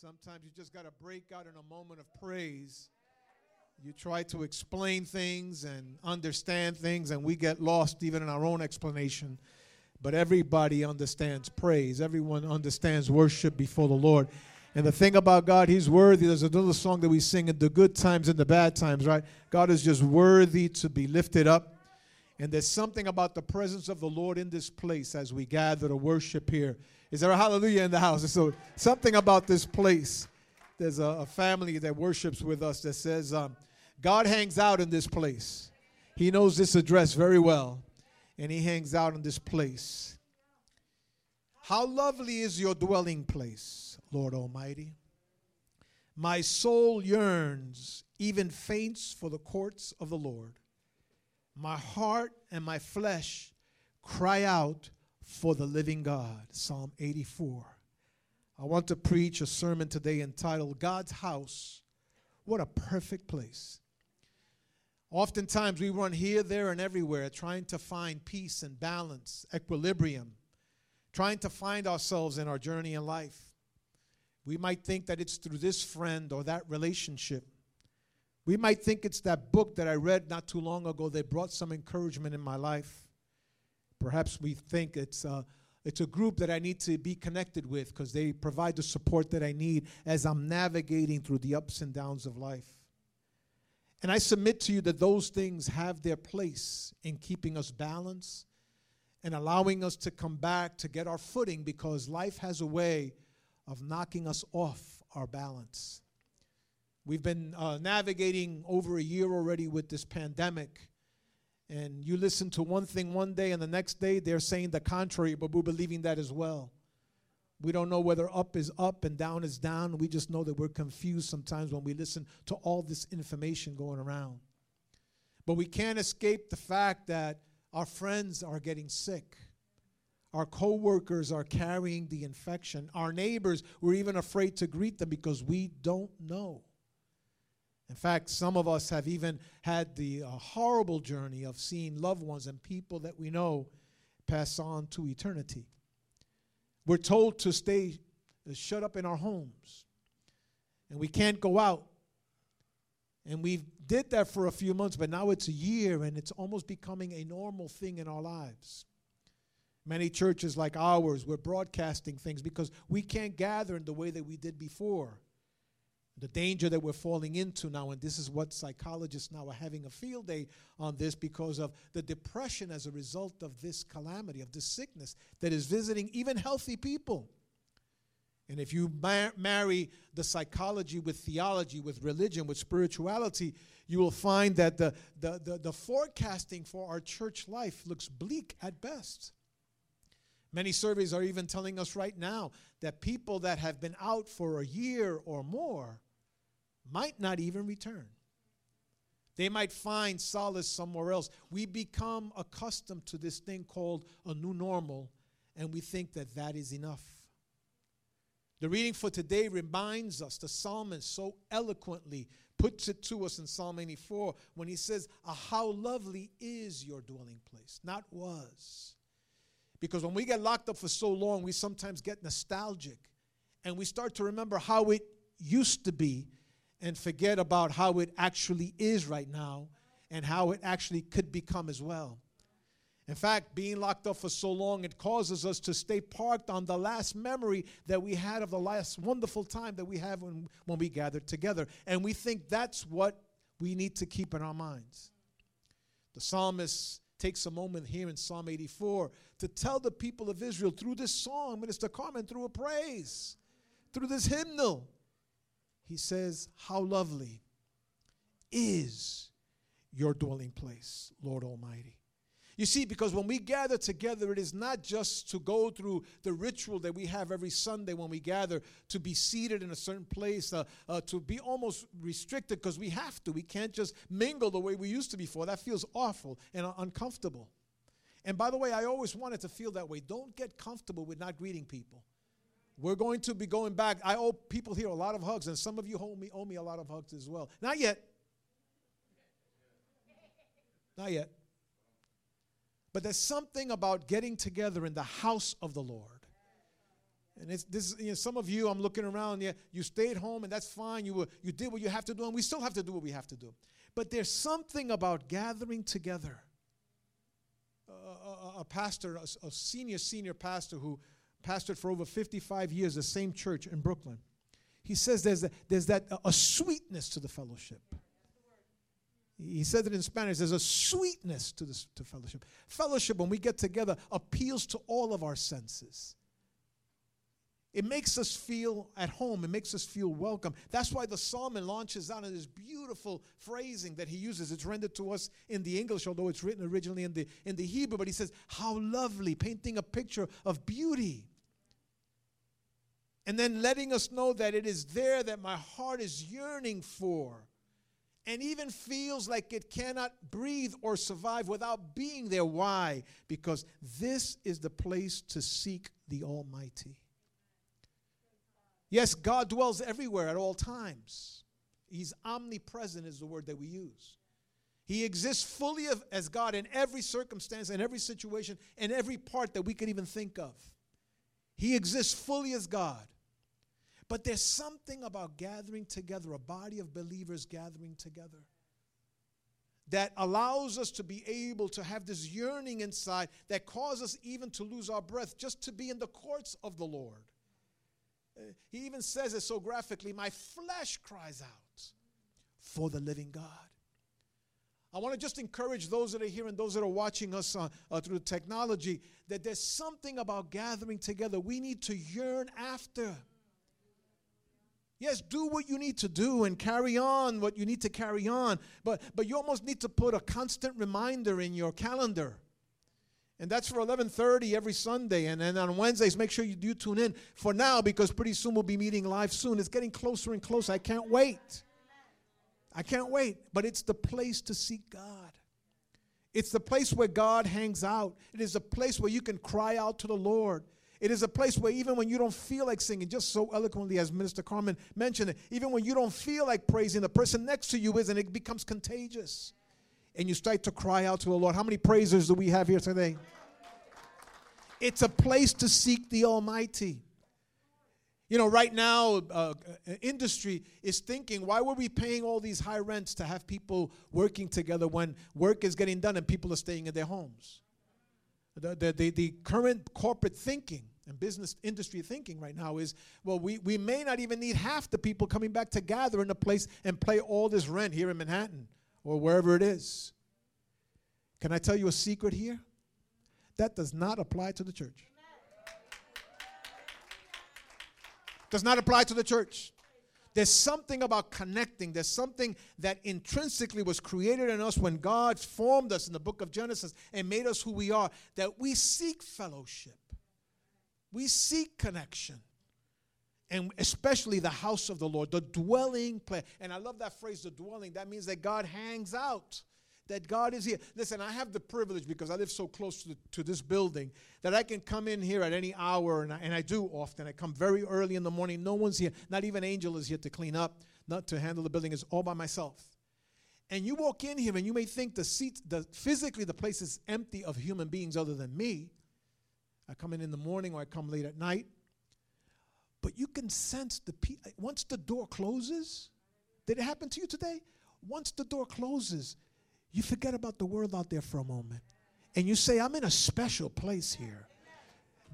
Sometimes you just got to break out in a moment of praise. You try to explain things and understand things, and we get lost even in our own explanation. But everybody understands praise, everyone understands worship before the Lord. And the thing about God, He's worthy. There's another song that we sing in the good times and the bad times, right? God is just worthy to be lifted up. And there's something about the presence of the Lord in this place as we gather to worship here. Is there a hallelujah in the house? So, something about this place. There's a, a family that worships with us that says, um, God hangs out in this place. He knows this address very well, and He hangs out in this place. How lovely is your dwelling place, Lord Almighty. My soul yearns, even faints for the courts of the Lord. My heart and my flesh cry out for the living God. Psalm 84. I want to preach a sermon today entitled God's House. What a perfect place. Oftentimes we run here, there, and everywhere trying to find peace and balance, equilibrium, trying to find ourselves in our journey in life. We might think that it's through this friend or that relationship. We might think it's that book that I read not too long ago that brought some encouragement in my life. Perhaps we think it's a, it's a group that I need to be connected with because they provide the support that I need as I'm navigating through the ups and downs of life. And I submit to you that those things have their place in keeping us balanced and allowing us to come back to get our footing because life has a way of knocking us off our balance. We've been uh, navigating over a year already with this pandemic. And you listen to one thing one day, and the next day they're saying the contrary, but we're believing that as well. We don't know whether up is up and down is down. We just know that we're confused sometimes when we listen to all this information going around. But we can't escape the fact that our friends are getting sick. Our coworkers are carrying the infection. Our neighbors, we're even afraid to greet them because we don't know. In fact, some of us have even had the uh, horrible journey of seeing loved ones and people that we know pass on to eternity. We're told to stay uh, shut up in our homes, and we can't go out. And we did that for a few months, but now it's a year, and it's almost becoming a normal thing in our lives. Many churches like ours, we're broadcasting things because we can't gather in the way that we did before the danger that we're falling into now, and this is what psychologists now are having a field day on this because of the depression as a result of this calamity, of this sickness that is visiting even healthy people. And if you mar- marry the psychology with theology, with religion, with spirituality, you will find that the, the, the, the forecasting for our church life looks bleak at best. Many surveys are even telling us right now that people that have been out for a year or more might not even return. They might find solace somewhere else. We become accustomed to this thing called a new normal, and we think that that is enough. The reading for today reminds us, the psalmist so eloquently puts it to us in Psalm 84 when he says, ah, How lovely is your dwelling place, not was. Because when we get locked up for so long, we sometimes get nostalgic and we start to remember how it used to be and forget about how it actually is right now and how it actually could become as well. In fact, being locked up for so long, it causes us to stay parked on the last memory that we had of the last wonderful time that we have when, when we gathered together. And we think that's what we need to keep in our minds. The psalmist takes a moment here in Psalm 84 to tell the people of Israel through this song, Minister Carmen, through a praise, through this hymnal, he says, How lovely is your dwelling place, Lord Almighty. You see, because when we gather together, it is not just to go through the ritual that we have every Sunday when we gather to be seated in a certain place, uh, uh, to be almost restricted because we have to. We can't just mingle the way we used to before. That feels awful and uh, uncomfortable. And by the way, I always wanted to feel that way. Don't get comfortable with not greeting people. We're going to be going back. I owe people here a lot of hugs, and some of you owe me, owe me a lot of hugs as well. Not yet. Not yet. But there's something about getting together in the house of the Lord. And it's this. You know, some of you, I'm looking around. Yeah, you stayed home, and that's fine. You were, you did what you have to do, and we still have to do what we have to do. But there's something about gathering together. a, a, pastor, a, a senior senior pastor who pastored for over 55 years, the same church in Brooklyn. He says there's, a, there's that a sweetness to the fellowship. He says it in Spanish. There's a sweetness to this to fellowship. Fellowship, when we get together, appeals to all of our senses. It makes us feel at home. It makes us feel welcome. That's why the psalmist launches out in this beautiful phrasing that he uses. It's rendered to us in the English, although it's written originally in the in the Hebrew. But he says, "How lovely!" painting a picture of beauty, and then letting us know that it is there that my heart is yearning for and even feels like it cannot breathe or survive without being there. Why? Because this is the place to seek the Almighty. Yes, God dwells everywhere at all times. He's omnipresent, is the word that we use. He exists fully as God in every circumstance, in every situation, in every part that we could even think of. He exists fully as God. But there's something about gathering together, a body of believers gathering together, that allows us to be able to have this yearning inside that causes us even to lose our breath just to be in the courts of the Lord. Uh, he even says it so graphically My flesh cries out for the living God. I want to just encourage those that are here and those that are watching us uh, uh, through technology that there's something about gathering together we need to yearn after. Yes, do what you need to do and carry on what you need to carry on, but, but you almost need to put a constant reminder in your calendar. And that's for 11:30 every Sunday. And then on Wednesdays, make sure you do tune in for now because pretty soon we'll be meeting live soon. It's getting closer and closer. I can't wait. I can't wait. But it's the place to seek God. It's the place where God hangs out. It is a place where you can cry out to the Lord. It is a place where even when you don't feel like singing, just so eloquently as Minister Carmen mentioned it, even when you don't feel like praising, the person next to you is, and it becomes contagious. And you start to cry out to the Lord. How many praisers do we have here today? It's a place to seek the Almighty. You know, right now, uh, industry is thinking, why were we paying all these high rents to have people working together when work is getting done and people are staying in their homes? the, the, the, the current corporate thinking and business industry thinking right now is well, we, we may not even need half the people coming back to gather in a place and pay all this rent here in Manhattan or wherever it is. Can I tell you a secret here? That does not apply to the church. Does not apply to the church. There's something about connecting. There's something that intrinsically was created in us when God formed us in the book of Genesis and made us who we are, that we seek fellowship. We seek connection. And especially the house of the Lord, the dwelling place. And I love that phrase, the dwelling. That means that God hangs out that God is here. Listen, I have the privilege because I live so close to, the, to this building that I can come in here at any hour, and I, and I do often. I come very early in the morning. No one's here. Not even Angel is here to clean up, not to handle the building. It's all by myself. And you walk in here, and you may think the seat, the physically the place is empty of human beings other than me. I come in in the morning or I come late at night, but you can sense the pe- uh, once the door closes. Did it happen to you today? Once the door closes, you forget about the world out there for a moment. And you say, I'm in a special place here.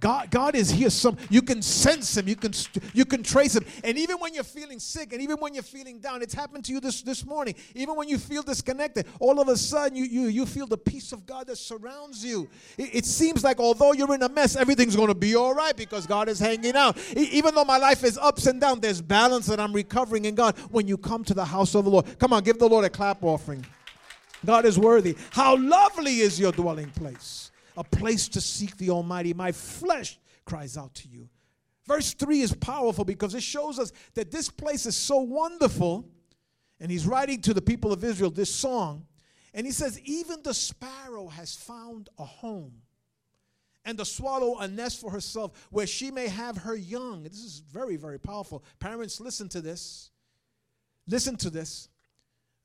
God, God is here. Some you can sense him, you can you can trace him. And even when you're feeling sick, and even when you're feeling down, it's happened to you this, this morning. Even when you feel disconnected, all of a sudden you you, you feel the peace of God that surrounds you. It, it seems like although you're in a mess, everything's gonna be all right because God is hanging out. even though my life is ups and downs, there's balance that I'm recovering in God when you come to the house of the Lord. Come on, give the Lord a clap offering. God is worthy. How lovely is your dwelling place, a place to seek the Almighty. My flesh cries out to you. Verse 3 is powerful because it shows us that this place is so wonderful. And he's writing to the people of Israel this song. And he says, Even the sparrow has found a home, and the swallow a nest for herself where she may have her young. This is very, very powerful. Parents, listen to this. Listen to this.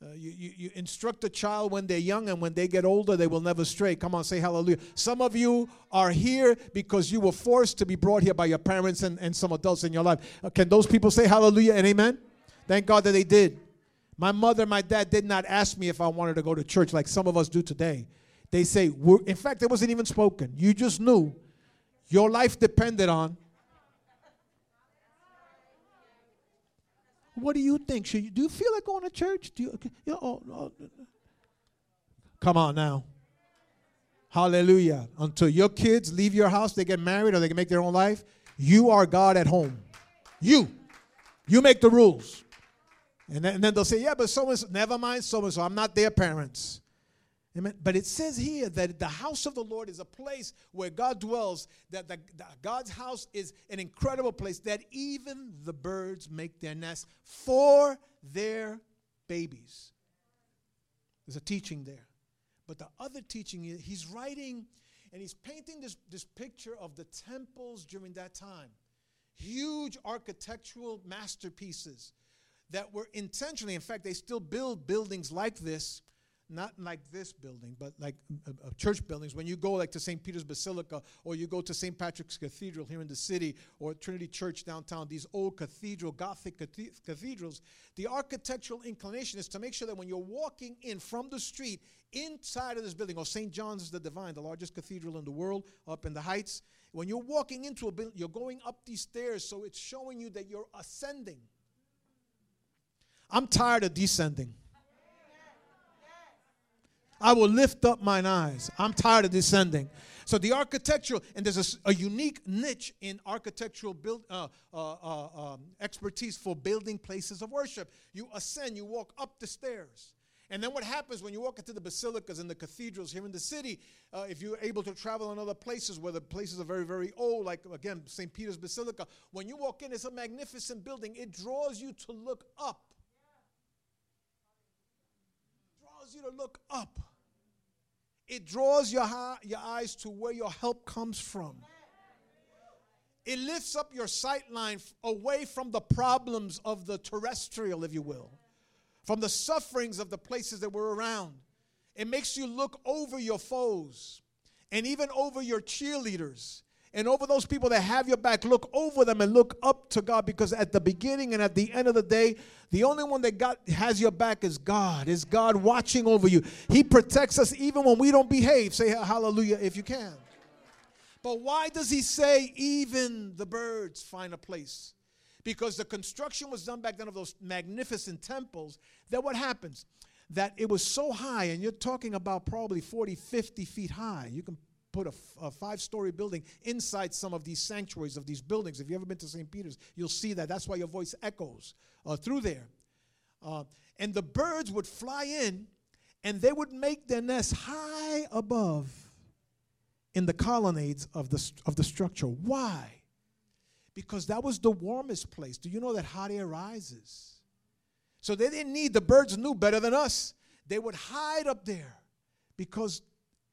Uh, you, you, you instruct a child when they're young, and when they get older, they will never stray. Come on, say hallelujah. Some of you are here because you were forced to be brought here by your parents and, and some adults in your life. Uh, can those people say hallelujah and amen? Thank God that they did. My mother, my dad did not ask me if I wanted to go to church like some of us do today. They say, in fact, it wasn't even spoken. You just knew your life depended on What do you think? Should you, do you feel like going to church? Do you, you know, oh, oh. Come on now. Hallelujah. Until your kids leave your house, they get married or they can make their own life, you are God at home. You. You make the rules. And then, and then they'll say, yeah, but so and so, never mind so and so. I'm not their parents. Amen. But it says here that the house of the Lord is a place where God dwells, that the, the, God's house is an incredible place, that even the birds make their nests for their babies. There's a teaching there. But the other teaching is he's writing and he's painting this, this picture of the temples during that time. Huge architectural masterpieces that were intentionally, in fact, they still build buildings like this not like this building, but like uh, uh, church buildings. When you go like to St. Peter's Basilica or you go to St. Patrick's Cathedral here in the city or Trinity Church downtown, these old cathedral, Gothic cathedrals, the architectural inclination is to make sure that when you're walking in from the street inside of this building, or St. John's the Divine, the largest cathedral in the world up in the heights, when you're walking into a building, you're going up these stairs, so it's showing you that you're ascending. I'm tired of descending. I will lift up mine eyes. I'm tired of descending. So the architectural, and there's a, a unique niche in architectural build, uh, uh, uh, um, expertise for building places of worship. You ascend, you walk up the stairs. And then what happens when you walk into the basilicas and the cathedrals here in the city, uh, if you're able to travel in other places where the places are very, very old, like again, St. Peter's Basilica, when you walk in, it's a magnificent building. It draws you to look up. Draws you to look up. It draws your, your eyes to where your help comes from. It lifts up your sight line away from the problems of the terrestrial, if you will, from the sufferings of the places that we're around. It makes you look over your foes and even over your cheerleaders and over those people that have your back, look over them and look up to God because at the beginning and at the end of the day, the only one that got has your back is God. Is God watching over you? He protects us even when we don't behave. Say hallelujah if you can. But why does he say even the birds find a place? Because the construction was done back then of those magnificent temples that what happens? That it was so high, and you're talking about probably 40, 50 feet high. You can put a, a five story building inside some of these sanctuaries of these buildings. If you've ever been to St. Peter's, you'll see that. That's why your voice echoes uh, through there. Uh, and the birds would fly in and they would make their nests high above in the colonnades of the, of the structure. Why? Because that was the warmest place. Do you know that hot air rises? So they didn't need, the birds knew better than us. They would hide up there because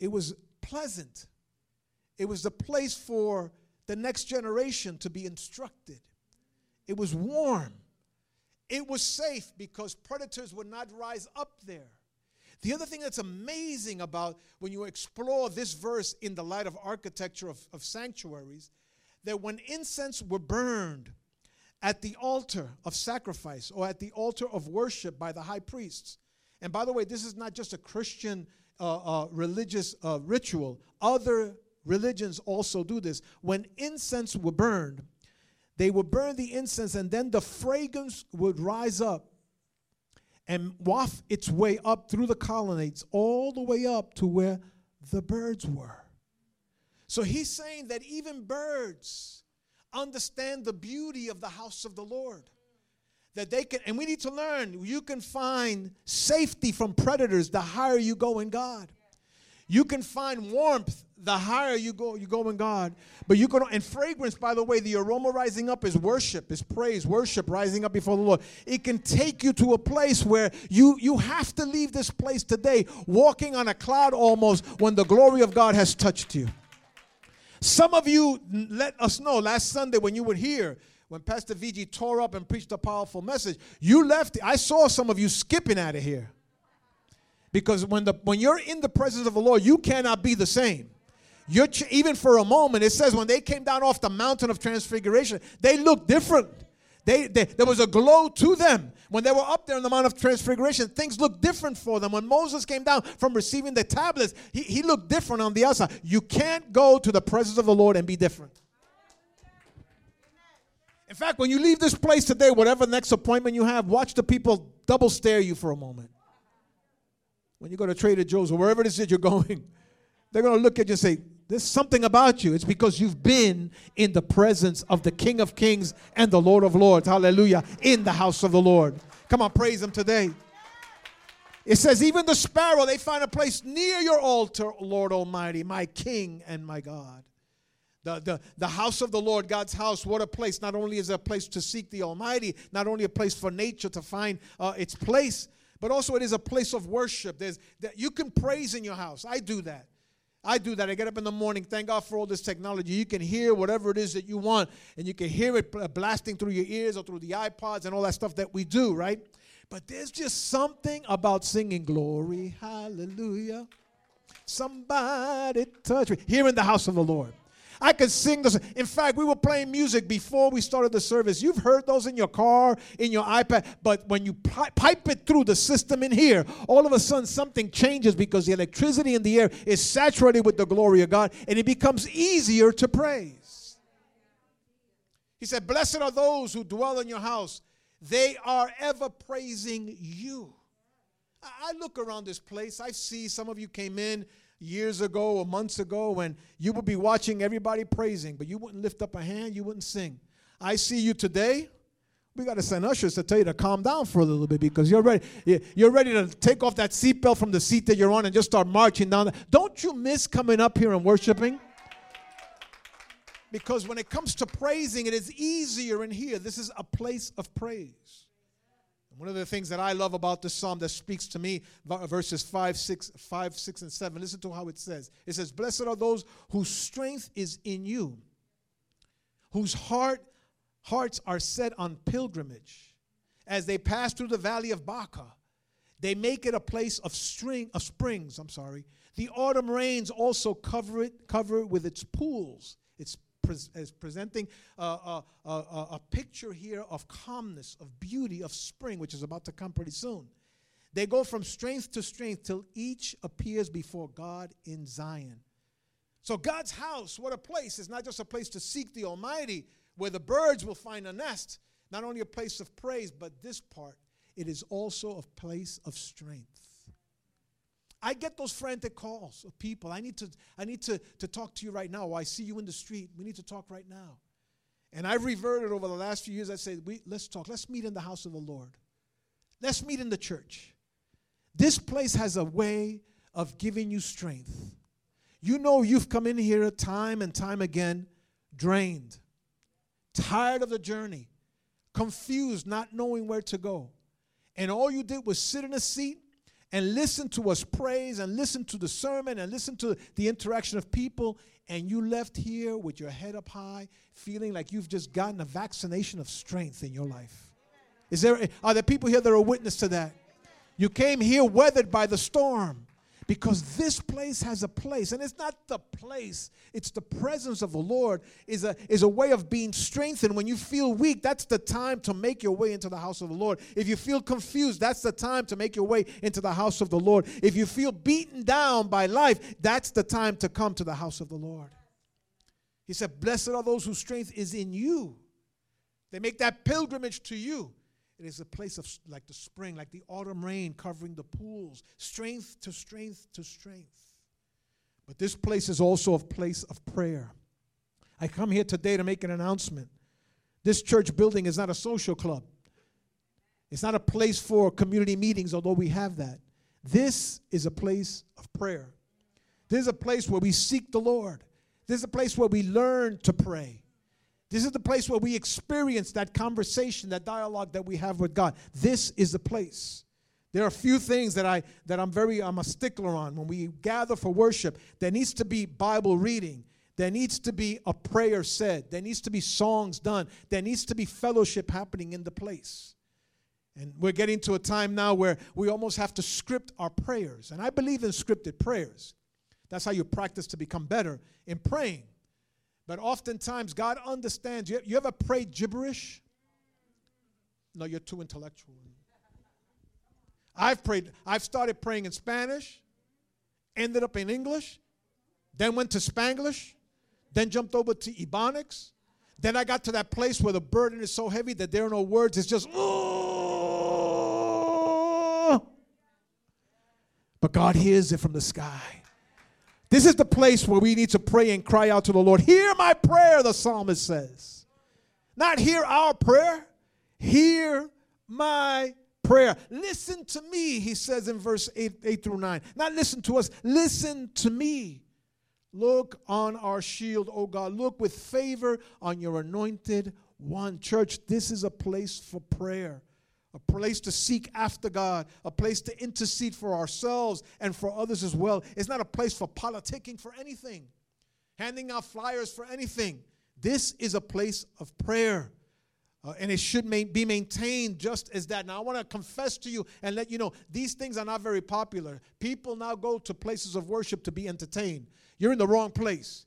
it was pleasant. It was the place for the next generation to be instructed. It was warm. It was safe because predators would not rise up there. The other thing that's amazing about when you explore this verse in the light of architecture of, of sanctuaries, that when incense were burned at the altar of sacrifice or at the altar of worship by the high priests, and by the way, this is not just a Christian uh, uh, religious uh, ritual. Other religions also do this. When incense were burned, they would burn the incense and then the fragrance would rise up and waft its way up through the colonnades, all the way up to where the birds were. So he's saying that even birds understand the beauty of the house of the Lord that they can, and we need to learn, you can find safety from predators the higher you go in God. You can find warmth the higher you go, you go in God. But you can, and fragrance, by the way, the aroma rising up is worship, is praise, worship rising up before the Lord. It can take you to a place where you you have to leave this place today, walking on a cloud almost when the glory of God has touched you. Some of you let us know last Sunday when you were here when Pastor VG tore up and preached a powerful message, you left. I saw some of you skipping out of here. Because when, the, when you're in the presence of the Lord, you cannot be the same. You're ch- even for a moment, it says when they came down off the mountain of transfiguration, they looked different. They, they, there was a glow to them. When they were up there in the Mount of Transfiguration, things looked different for them. When Moses came down from receiving the tablets, he, he looked different on the outside. You can't go to the presence of the Lord and be different. In fact, when you leave this place today, whatever next appointment you have, watch the people double stare you for a moment. When you go to Trader Joe's or wherever it is that you're going, they're going to look at you and say, There's something about you. It's because you've been in the presence of the King of Kings and the Lord of Lords. Hallelujah. In the house of the Lord. Come on, praise Him today. It says, Even the sparrow, they find a place near your altar, Lord Almighty, my King and my God. The, the, the house of the Lord, God's house, what a place. Not only is a place to seek the Almighty, not only a place for nature to find uh, its place, but also it is a place of worship. There's that you can praise in your house. I do that. I do that. I get up in the morning. Thank God for all this technology. You can hear whatever it is that you want, and you can hear it blasting through your ears or through the iPods and all that stuff that we do, right? But there's just something about singing glory, hallelujah. Somebody touch me here in the house of the Lord. I could sing this. In fact, we were playing music before we started the service. You've heard those in your car, in your iPad, but when you pipe it through the system in here, all of a sudden something changes because the electricity in the air is saturated with the glory of God and it becomes easier to praise. He said, Blessed are those who dwell in your house, they are ever praising you. I look around this place, I see some of you came in years ago or months ago when you would be watching everybody praising, but you wouldn't lift up a hand, you wouldn't sing. I see you today. We got to send ushers to tell you to calm down for a little bit because you're ready. You're ready to take off that seatbelt from the seat that you're on and just start marching down. Don't you miss coming up here and worshiping? Because when it comes to praising, it is easier in here. This is a place of praise. One of the things that I love about this psalm that speaks to me, verses 5, 6, 5, 6, and 7, listen to how it says. It says, Blessed are those whose strength is in you, whose heart hearts are set on pilgrimage. As they pass through the valley of Baca, they make it a place of string of springs. I'm sorry. The autumn rains also cover it, cover it with its pools, its is presenting a, a, a, a picture here of calmness, of beauty, of spring, which is about to come pretty soon. They go from strength to strength till each appears before God in Zion. So, God's house, what a place, is not just a place to seek the Almighty where the birds will find a nest, not only a place of praise, but this part, it is also a place of strength. I get those frantic calls of people. I need to, I need to, to talk to you right now. I see you in the street. We need to talk right now. And I've reverted over the last few years. I say, we, let's talk. Let's meet in the house of the Lord. Let's meet in the church. This place has a way of giving you strength. You know, you've come in here time and time again, drained, tired of the journey, confused, not knowing where to go. And all you did was sit in a seat and listen to us praise and listen to the sermon and listen to the interaction of people, and you left here with your head up high, feeling like you've just gotten a vaccination of strength in your life. Is there are there people here that are witness to that? You came here weathered by the storm because this place has a place and it's not the place it's the presence of the lord is a is a way of being strengthened. When you feel weak that's the time to make your way into the house of the lord. If you feel confused that's the time to make your way into the house of the lord. If you feel beaten down by life that's the time to come to the house of the lord. He said blessed are those whose strength is in you. They make that pilgrimage to you it is a place of like the spring, like the autumn rain covering the pools, strength to strength to strength. But this place is also a place of prayer. I come here today to make an announcement. This church building is not a social club. It's not a place for community meetings, although we have that. This is a place of prayer. This is a place where we seek the Lord. This is a place where we learn to pray. This is the place where we experience that conversation, that dialogue that we have with God. This is the place. There are a few things that I that I'm very I'm a stickler on. When we gather for worship, there needs to be Bible reading. There needs to be a prayer said. There needs to be songs done. There needs to be fellowship happening in the place. And we're getting to a time now where we almost have to script our prayers. And I believe in scripted prayers. That's how you practice to become better in praying. But oftentimes, God understands. You, you ever prayed gibberish? No, you're too intellectual. I've prayed, I've started praying in Spanish, ended up in English, then went to Spanglish, then jumped over to Ebonics. Then I got to that place where the burden is so heavy that there are no words. It's just, oh. But God hears it from the sky. This is the place where we need to pray and cry out to the Lord. Hear my prayer, the psalmist says. Not hear our prayer, hear my prayer. Listen to me, he says in verse 8, 8 through 9. Not listen to us, listen to me. Look on our shield, oh God. Look with favor on your anointed one. Church, this is a place for prayer, a place to seek after God, a place to intercede for ourselves and for others as well. It's not a place for politicking for anything, handing out flyers for anything. This is a place of prayer. Uh, and it should ma- be maintained just as that. Now, I want to confess to you and let you know these things are not very popular. People now go to places of worship to be entertained. You're in the wrong place.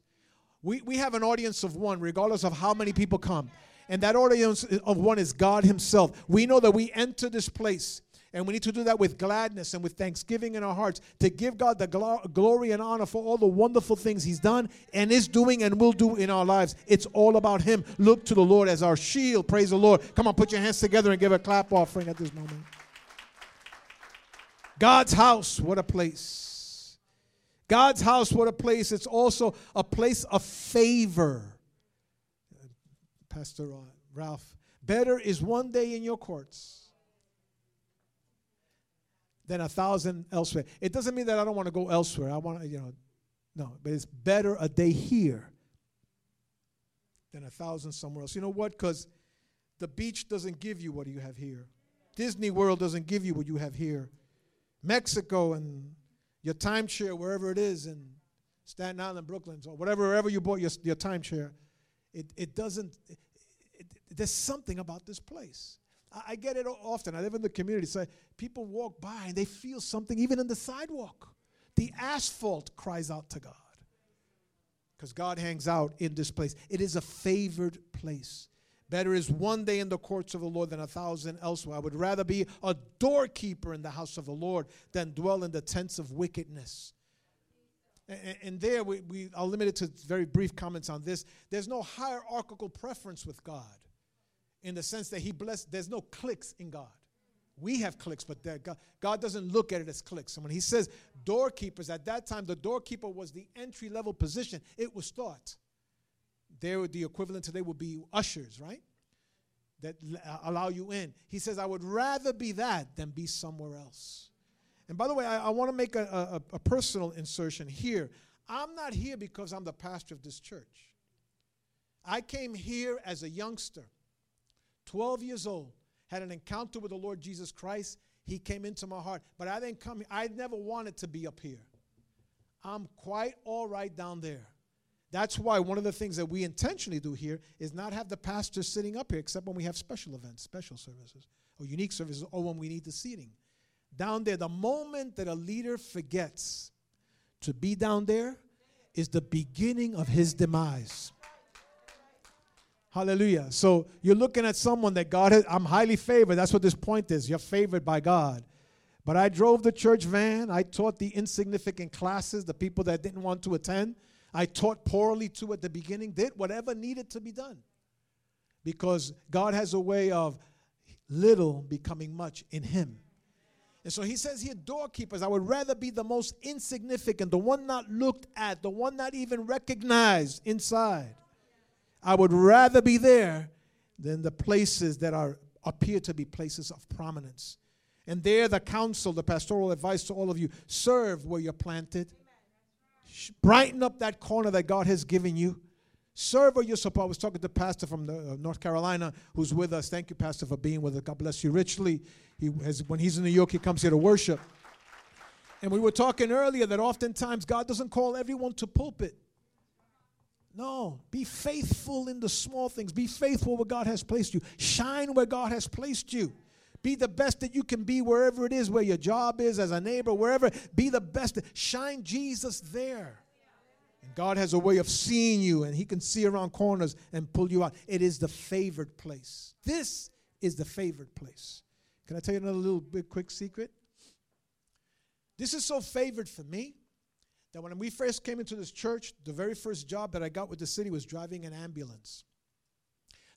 We, we have an audience of one, regardless of how many people come. And that audience of one is God Himself. We know that we enter this place and we need to do that with gladness and with thanksgiving in our hearts to give God the gl- glory and honor for all the wonderful things He's done and is doing and will do in our lives. It's all about Him. Look to the Lord as our shield. Praise the Lord. Come on, put your hands together and give a clap offering at this moment. God's house, what a place. God's house, what a place. It's also a place of favor. Pastor Ralph, better is one day in your courts than a thousand elsewhere. It doesn't mean that I don't want to go elsewhere. I want to, you know, no, but it's better a day here than a thousand somewhere else. You know what? Because the beach doesn't give you what you have here. Disney World doesn't give you what you have here. Mexico and your timeshare, wherever it is, in Staten Island, Brooklyn, or whatever, wherever you bought your, your timeshare, it, it doesn't, it, it, there's something about this place. I get it often. I live in the community. So people walk by and they feel something even in the sidewalk. The asphalt cries out to God because God hangs out in this place. It is a favored place. Better is one day in the courts of the Lord than a thousand elsewhere. I would rather be a doorkeeper in the house of the Lord than dwell in the tents of wickedness. And, and there, we, we are limited to very brief comments on this. There's no hierarchical preference with God in the sense that he blessed, there's no clicks in God. We have clicks, but God, God doesn't look at it as clicks. And when he says doorkeepers, at that time, the doorkeeper was the entry level position. It was thought. There, the equivalent today would be ushers, right? That uh, allow you in. He says, I would rather be that than be somewhere else. And by the way, I, I want to make a, a, a personal insertion here. I'm not here because I'm the pastor of this church. I came here as a youngster 12 years old, had an encounter with the Lord Jesus Christ. He came into my heart. But I didn't come, I never wanted to be up here. I'm quite all right down there. That's why one of the things that we intentionally do here is not have the pastor sitting up here except when we have special events, special services, or unique services, or when we need the seating. Down there, the moment that a leader forgets to be down there is the beginning of his demise. Hallelujah. So you're looking at someone that God has, I'm highly favored. That's what this point is. You're favored by God. But I drove the church van. I taught the insignificant classes, the people that didn't want to attend. I taught poorly too at the beginning, did whatever needed to be done. Because God has a way of little becoming much in Him. And so he says here, doorkeepers, I would rather be the most insignificant, the one not looked at, the one not even recognized inside. I would rather be there than the places that are appear to be places of prominence. And there, the counsel, the pastoral advice to all of you serve where you're planted. Brighten up that corner that God has given you. Serve where you're supposed. I was talking to Pastor from the, uh, North Carolina who's with us. Thank you, Pastor, for being with us. God bless you richly. He has, when he's in New York, he comes here to worship. And we were talking earlier that oftentimes God doesn't call everyone to pulpit. No, be faithful in the small things. Be faithful where God has placed you. Shine where God has placed you. Be the best that you can be wherever it is, where your job is, as a neighbor, wherever. Be the best. Shine Jesus there. God has a way of seeing you, and He can see around corners and pull you out. It is the favored place. This is the favored place. Can I tell you another little bit quick secret? This is so favored for me that when we first came into this church, the very first job that I got with the city was driving an ambulance.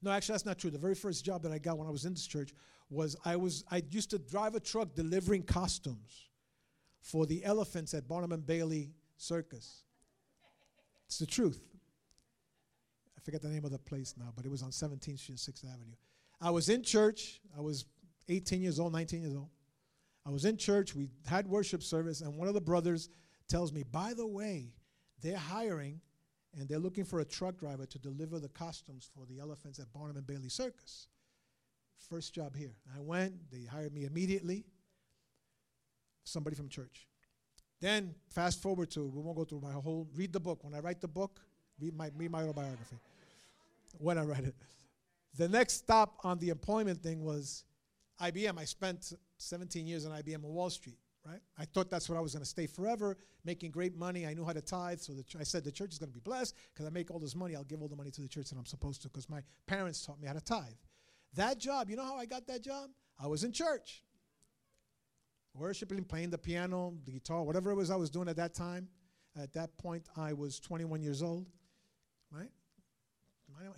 No, actually, that's not true. The very first job that I got when I was in this church was I was I used to drive a truck delivering costumes for the elephants at Barnum and Bailey Circus. It's the truth. I forget the name of the place now, but it was on 17th Street, 6th Avenue. I was in church. I was 18 years old, 19 years old. I was in church. We had worship service, and one of the brothers tells me, by the way, they're hiring and they're looking for a truck driver to deliver the costumes for the elephants at Barnum and Bailey Circus. First job here. I went, they hired me immediately. Somebody from church. Then fast forward to, we won't go through my whole, read the book. When I write the book, read my, read my autobiography. When I write it. The next stop on the employment thing was IBM. I spent 17 years on IBM on Wall Street right? I thought that's what I was going to stay forever, making great money. I knew how to tithe, so ch- I said the church is going to be blessed because I make all this money. I'll give all the money to the church that I'm supposed to because my parents taught me how to tithe. That job, you know how I got that job? I was in church, worshiping, playing the piano, the guitar, whatever it was I was doing at that time. At that point, I was 21 years old, right?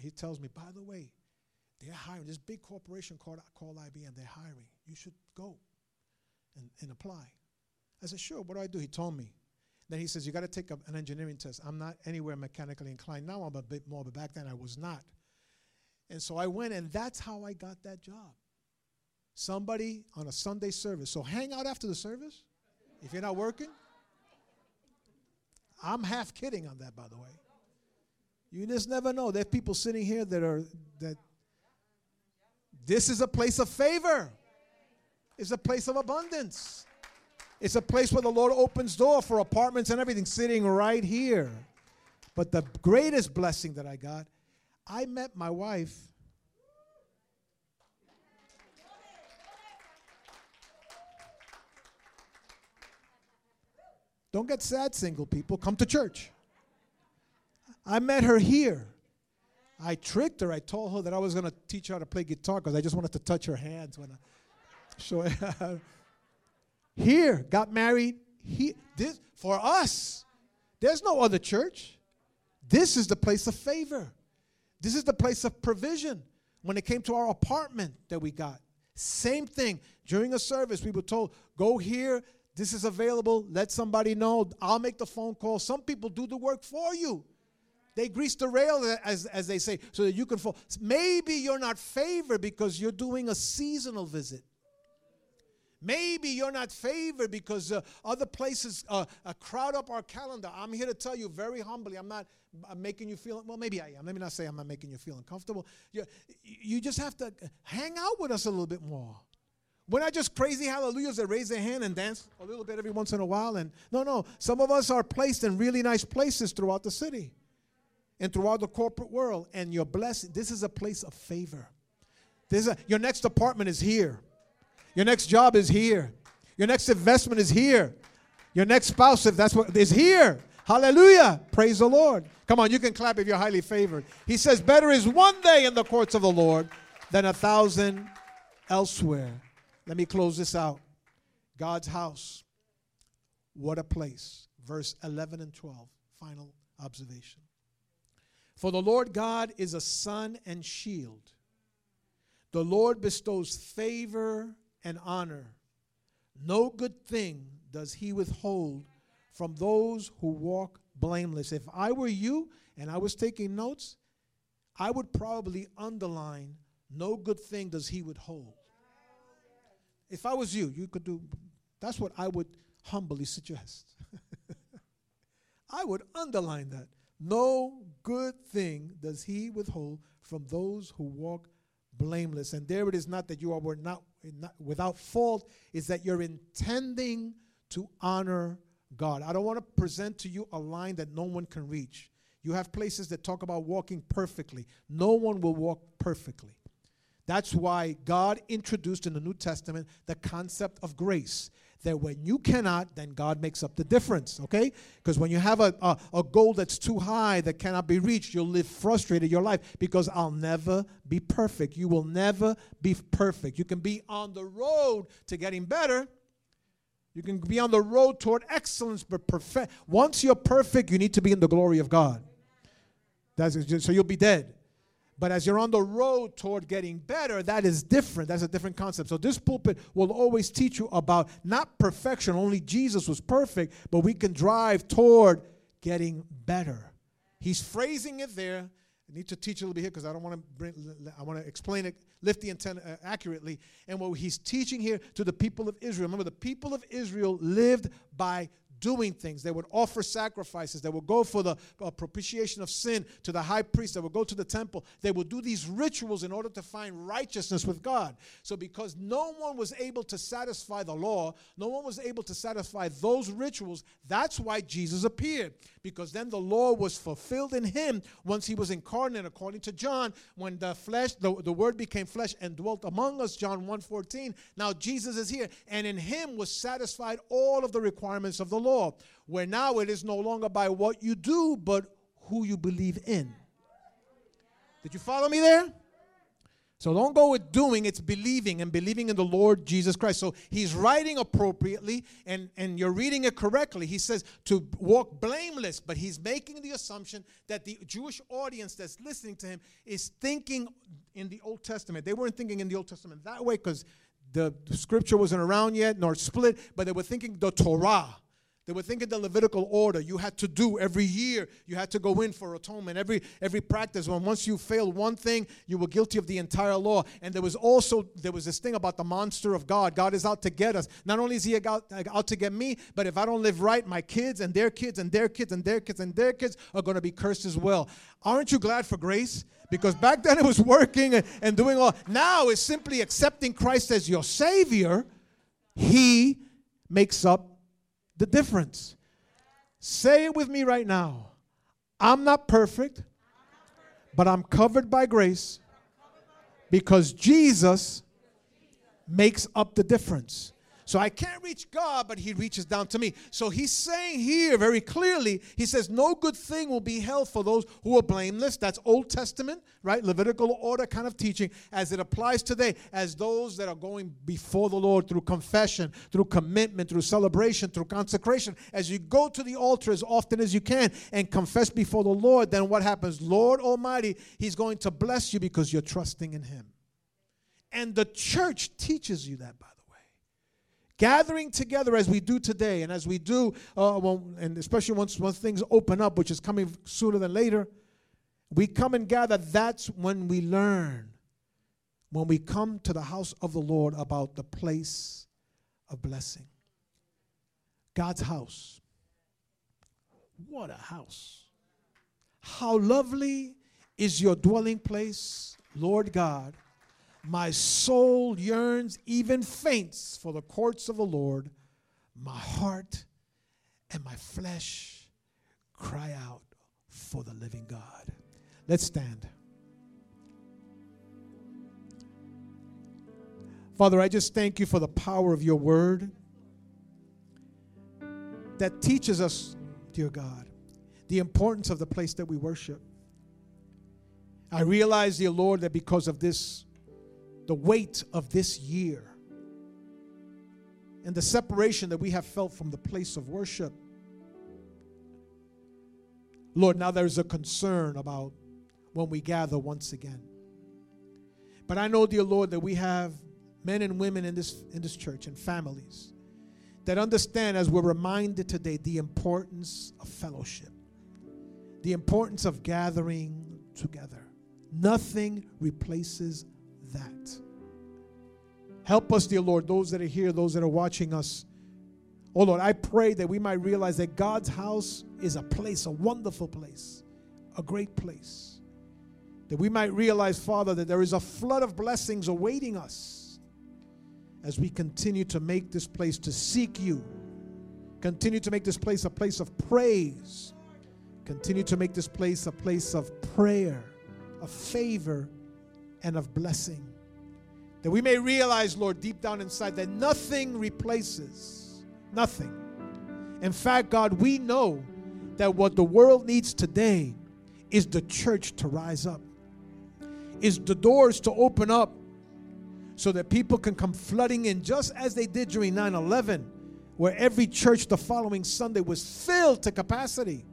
He tells me, by the way, they're hiring this big corporation called, called IBM. They're hiring. You should go and, and apply. I said, sure, what do I do? He told me. Then he says, you got to take a, an engineering test. I'm not anywhere mechanically inclined. Now I'm a bit more, but back then I was not. And so I went, and that's how I got that job. Somebody on a Sunday service. So hang out after the service if you're not working. I'm half kidding on that, by the way. You just never know. There are people sitting here that are that this is a place of favor. It's a place of abundance. It's a place where the Lord opens door for apartments and everything sitting right here. But the greatest blessing that I got, I met my wife. Don't get sad, single people. Come to church. I met her here. I tricked her. I told her that I was going to teach her how to play guitar because I just wanted to touch her hands when I. So here, got married. He, this, for us, there's no other church. This is the place of favor. This is the place of provision. When it came to our apartment that we got, same thing. During a service, we were told, go here. This is available. Let somebody know. I'll make the phone call. Some people do the work for you. They grease the rail, as, as they say, so that you can fall. Maybe you're not favored because you're doing a seasonal visit. Maybe you're not favored because uh, other places uh, uh, crowd up our calendar. I'm here to tell you very humbly, I'm not I'm making you feel, well, maybe I am. Let me not say I'm not making you feel uncomfortable. You, you just have to hang out with us a little bit more. We're not just crazy hallelujahs that raise their hand and dance a little bit every once in a while. And no, no, some of us are placed in really nice places throughout the city and throughout the corporate world. And you're blessed. This is a place of favor. This is a, your next apartment is here. Your next job is here. Your next investment is here. Your next spouse, if that's what is here. Hallelujah. Praise the Lord. Come on, you can clap if you're highly favored. He says, Better is one day in the courts of the Lord than a thousand elsewhere. Let me close this out. God's house. What a place. Verse 11 and 12. Final observation. For the Lord God is a sun and shield. The Lord bestows favor and honor. No good thing does he withhold from those who walk blameless. If I were you and I was taking notes, I would probably underline no good thing does he withhold. If I was you, you could do that's what I would humbly suggest. I would underline that. No good thing does he withhold from those who walk blameless. And there it is not that you are were not, not without fault, is that you're intending to honor God. I don't want to present to you a line that no one can reach. You have places that talk about walking perfectly. No one will walk perfectly. That's why God introduced in the New Testament the concept of grace. That when you cannot, then God makes up the difference, okay? Because when you have a, a, a, goal that's too high that cannot be reached, you'll live frustrated your life because I'll never be perfect. You will never be perfect. You can be on the road to getting better. You can be on the road toward excellence, but perfect. Once you're perfect, you need to be in the glory of God. That's so you'll be dead. But as you're on the road toward getting better, that is different. That's a different concept. So this pulpit will always teach you about not perfection, only Jesus was perfect, but we can drive toward getting better. He's phrasing it there. I need to teach a little bit here because I don't want to bring, I want to explain it, lift the intent uh, accurately. And what he's teaching here to the people of Israel. Remember, the people of Israel lived by doing things. They would offer sacrifices. They would go for the uh, propitiation of sin to the high priest. They would go to the temple. They would do these rituals in order to find righteousness with God. So, because no one was able to satisfy the law, no one was able to satisfy those rituals, that's why Jesus appeared. Because then the law was fulfilled in him once he was incarnate, according to John, when the flesh, the, the word became flesh and dwelt among us, John 1:14. Now Jesus is here, and in him was satisfied all of the requirements of the law law, where now it is no longer by what you do, but who you believe in. Did you follow me there? So don't go with doing, it's believing and believing in the Lord Jesus Christ. So he's writing appropriately and, and you're reading it correctly. He says to walk blameless, but he's making the assumption that the Jewish audience that's listening to him is thinking in the Old Testament. They weren't thinking in the Old Testament that way because the scripture wasn't around yet nor split, but they were thinking the Torah. They were thinking the Levitical order. You had to do every year. You had to go in for atonement. Every every practice. When once you failed one thing, you were guilty of the entire law. And there was also there was this thing about the monster of God. God is out to get us. Not only is He out, out to get me, but if I don't live right, my kids and their kids and their kids and their kids and their kids are going to be cursed as well. Aren't you glad for grace? Because back then it was working and, and doing all. Now it's simply accepting Christ as your Savior. He makes up the difference. Say it with me right now. I'm not perfect, but I'm covered by grace because Jesus makes up the difference. So I can't reach God, but He reaches down to me. So He's saying here very clearly, He says, No good thing will be held for those who are blameless. That's Old Testament, right? Levitical order kind of teaching as it applies today, as those that are going before the Lord through confession, through commitment, through celebration, through consecration. As you go to the altar as often as you can and confess before the Lord, then what happens? Lord Almighty, He's going to bless you because you're trusting in Him. And the church teaches you that, by gathering together as we do today and as we do uh, well, and especially once, once things open up which is coming sooner than later we come and gather. That's when we learn when we come to the house of the lord about the place of blessing. God's house. What a house. How lovely is your dwelling place lord god my soul yearns, even faints, for the courts of the Lord. My heart and my flesh cry out for the living God. Let's stand. Father, I just thank you for the power of your word that teaches us, dear God, the importance of the place that we worship. I realize, dear Lord, that because of this the weight of this year and the separation that we have felt from the place of worship. Lord, now there's a concern about when we gather once again. But I know, dear Lord, that we have men and women in this, in this church and families that understand, as we're reminded today, the importance of fellowship, the importance of gathering together. Nothing replaces that. Help us, dear Lord, those that are here, those that are watching us. Oh Lord, I pray that we might realize that God's house is a place, a wonderful place, a great place. That we might realize, Father, that there is a flood of blessings awaiting us as we continue to make this place to seek you. Continue to make this place a place of praise. Continue to make this place a place of prayer, of favor, and of blessing. That we may realize, Lord, deep down inside, that nothing replaces, nothing. In fact, God, we know that what the world needs today is the church to rise up, is the doors to open up so that people can come flooding in, just as they did during 9 11, where every church the following Sunday was filled to capacity.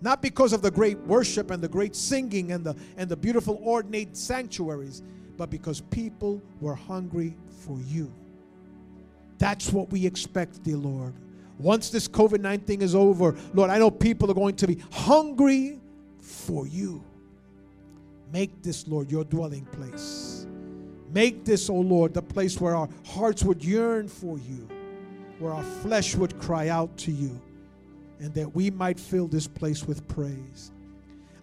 Not because of the great worship and the great singing and the, and the beautiful ornate sanctuaries, but because people were hungry for you. That's what we expect, dear Lord. Once this COVID 19 thing is over, Lord, I know people are going to be hungry for you. Make this, Lord, your dwelling place. Make this, O oh Lord, the place where our hearts would yearn for you, where our flesh would cry out to you, and that we might fill this place with praise.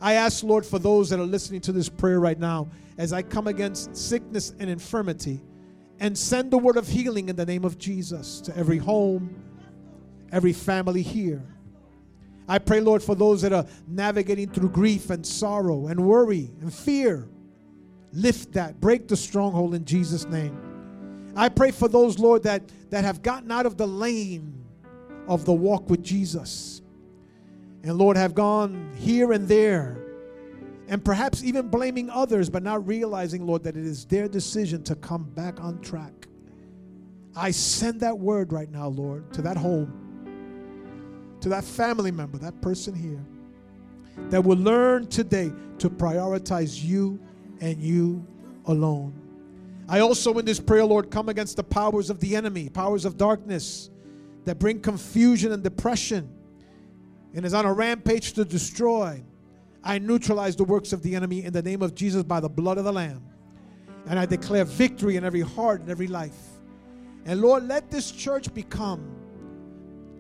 I ask, Lord, for those that are listening to this prayer right now, as I come against sickness and infirmity, and send the word of healing in the name of Jesus to every home, every family here. I pray, Lord, for those that are navigating through grief and sorrow and worry and fear. Lift that, break the stronghold in Jesus' name. I pray for those, Lord, that, that have gotten out of the lane of the walk with Jesus. And Lord, have gone here and there, and perhaps even blaming others, but not realizing, Lord, that it is their decision to come back on track. I send that word right now, Lord, to that home to that family member, that person here, that will learn today to prioritize you and you alone. I also, in this prayer, Lord, come against the powers of the enemy, powers of darkness that bring confusion and depression and is on a rampage to destroy. I neutralize the works of the enemy in the name of Jesus by the blood of the Lamb. And I declare victory in every heart and every life. And Lord, let this church become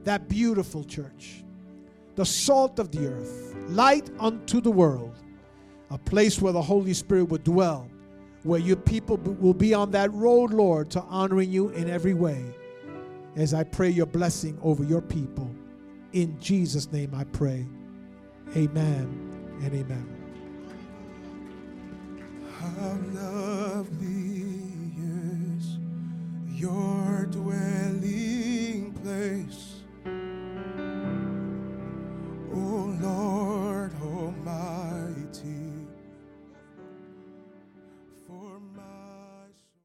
that beautiful church, the salt of the earth, light unto the world, a place where the Holy Spirit would dwell, where your people will be on that road, Lord, to honoring you in every way. As I pray your blessing over your people. In Jesus' name I pray. Amen and amen. How lovely is your dwelling place, O Lord Almighty.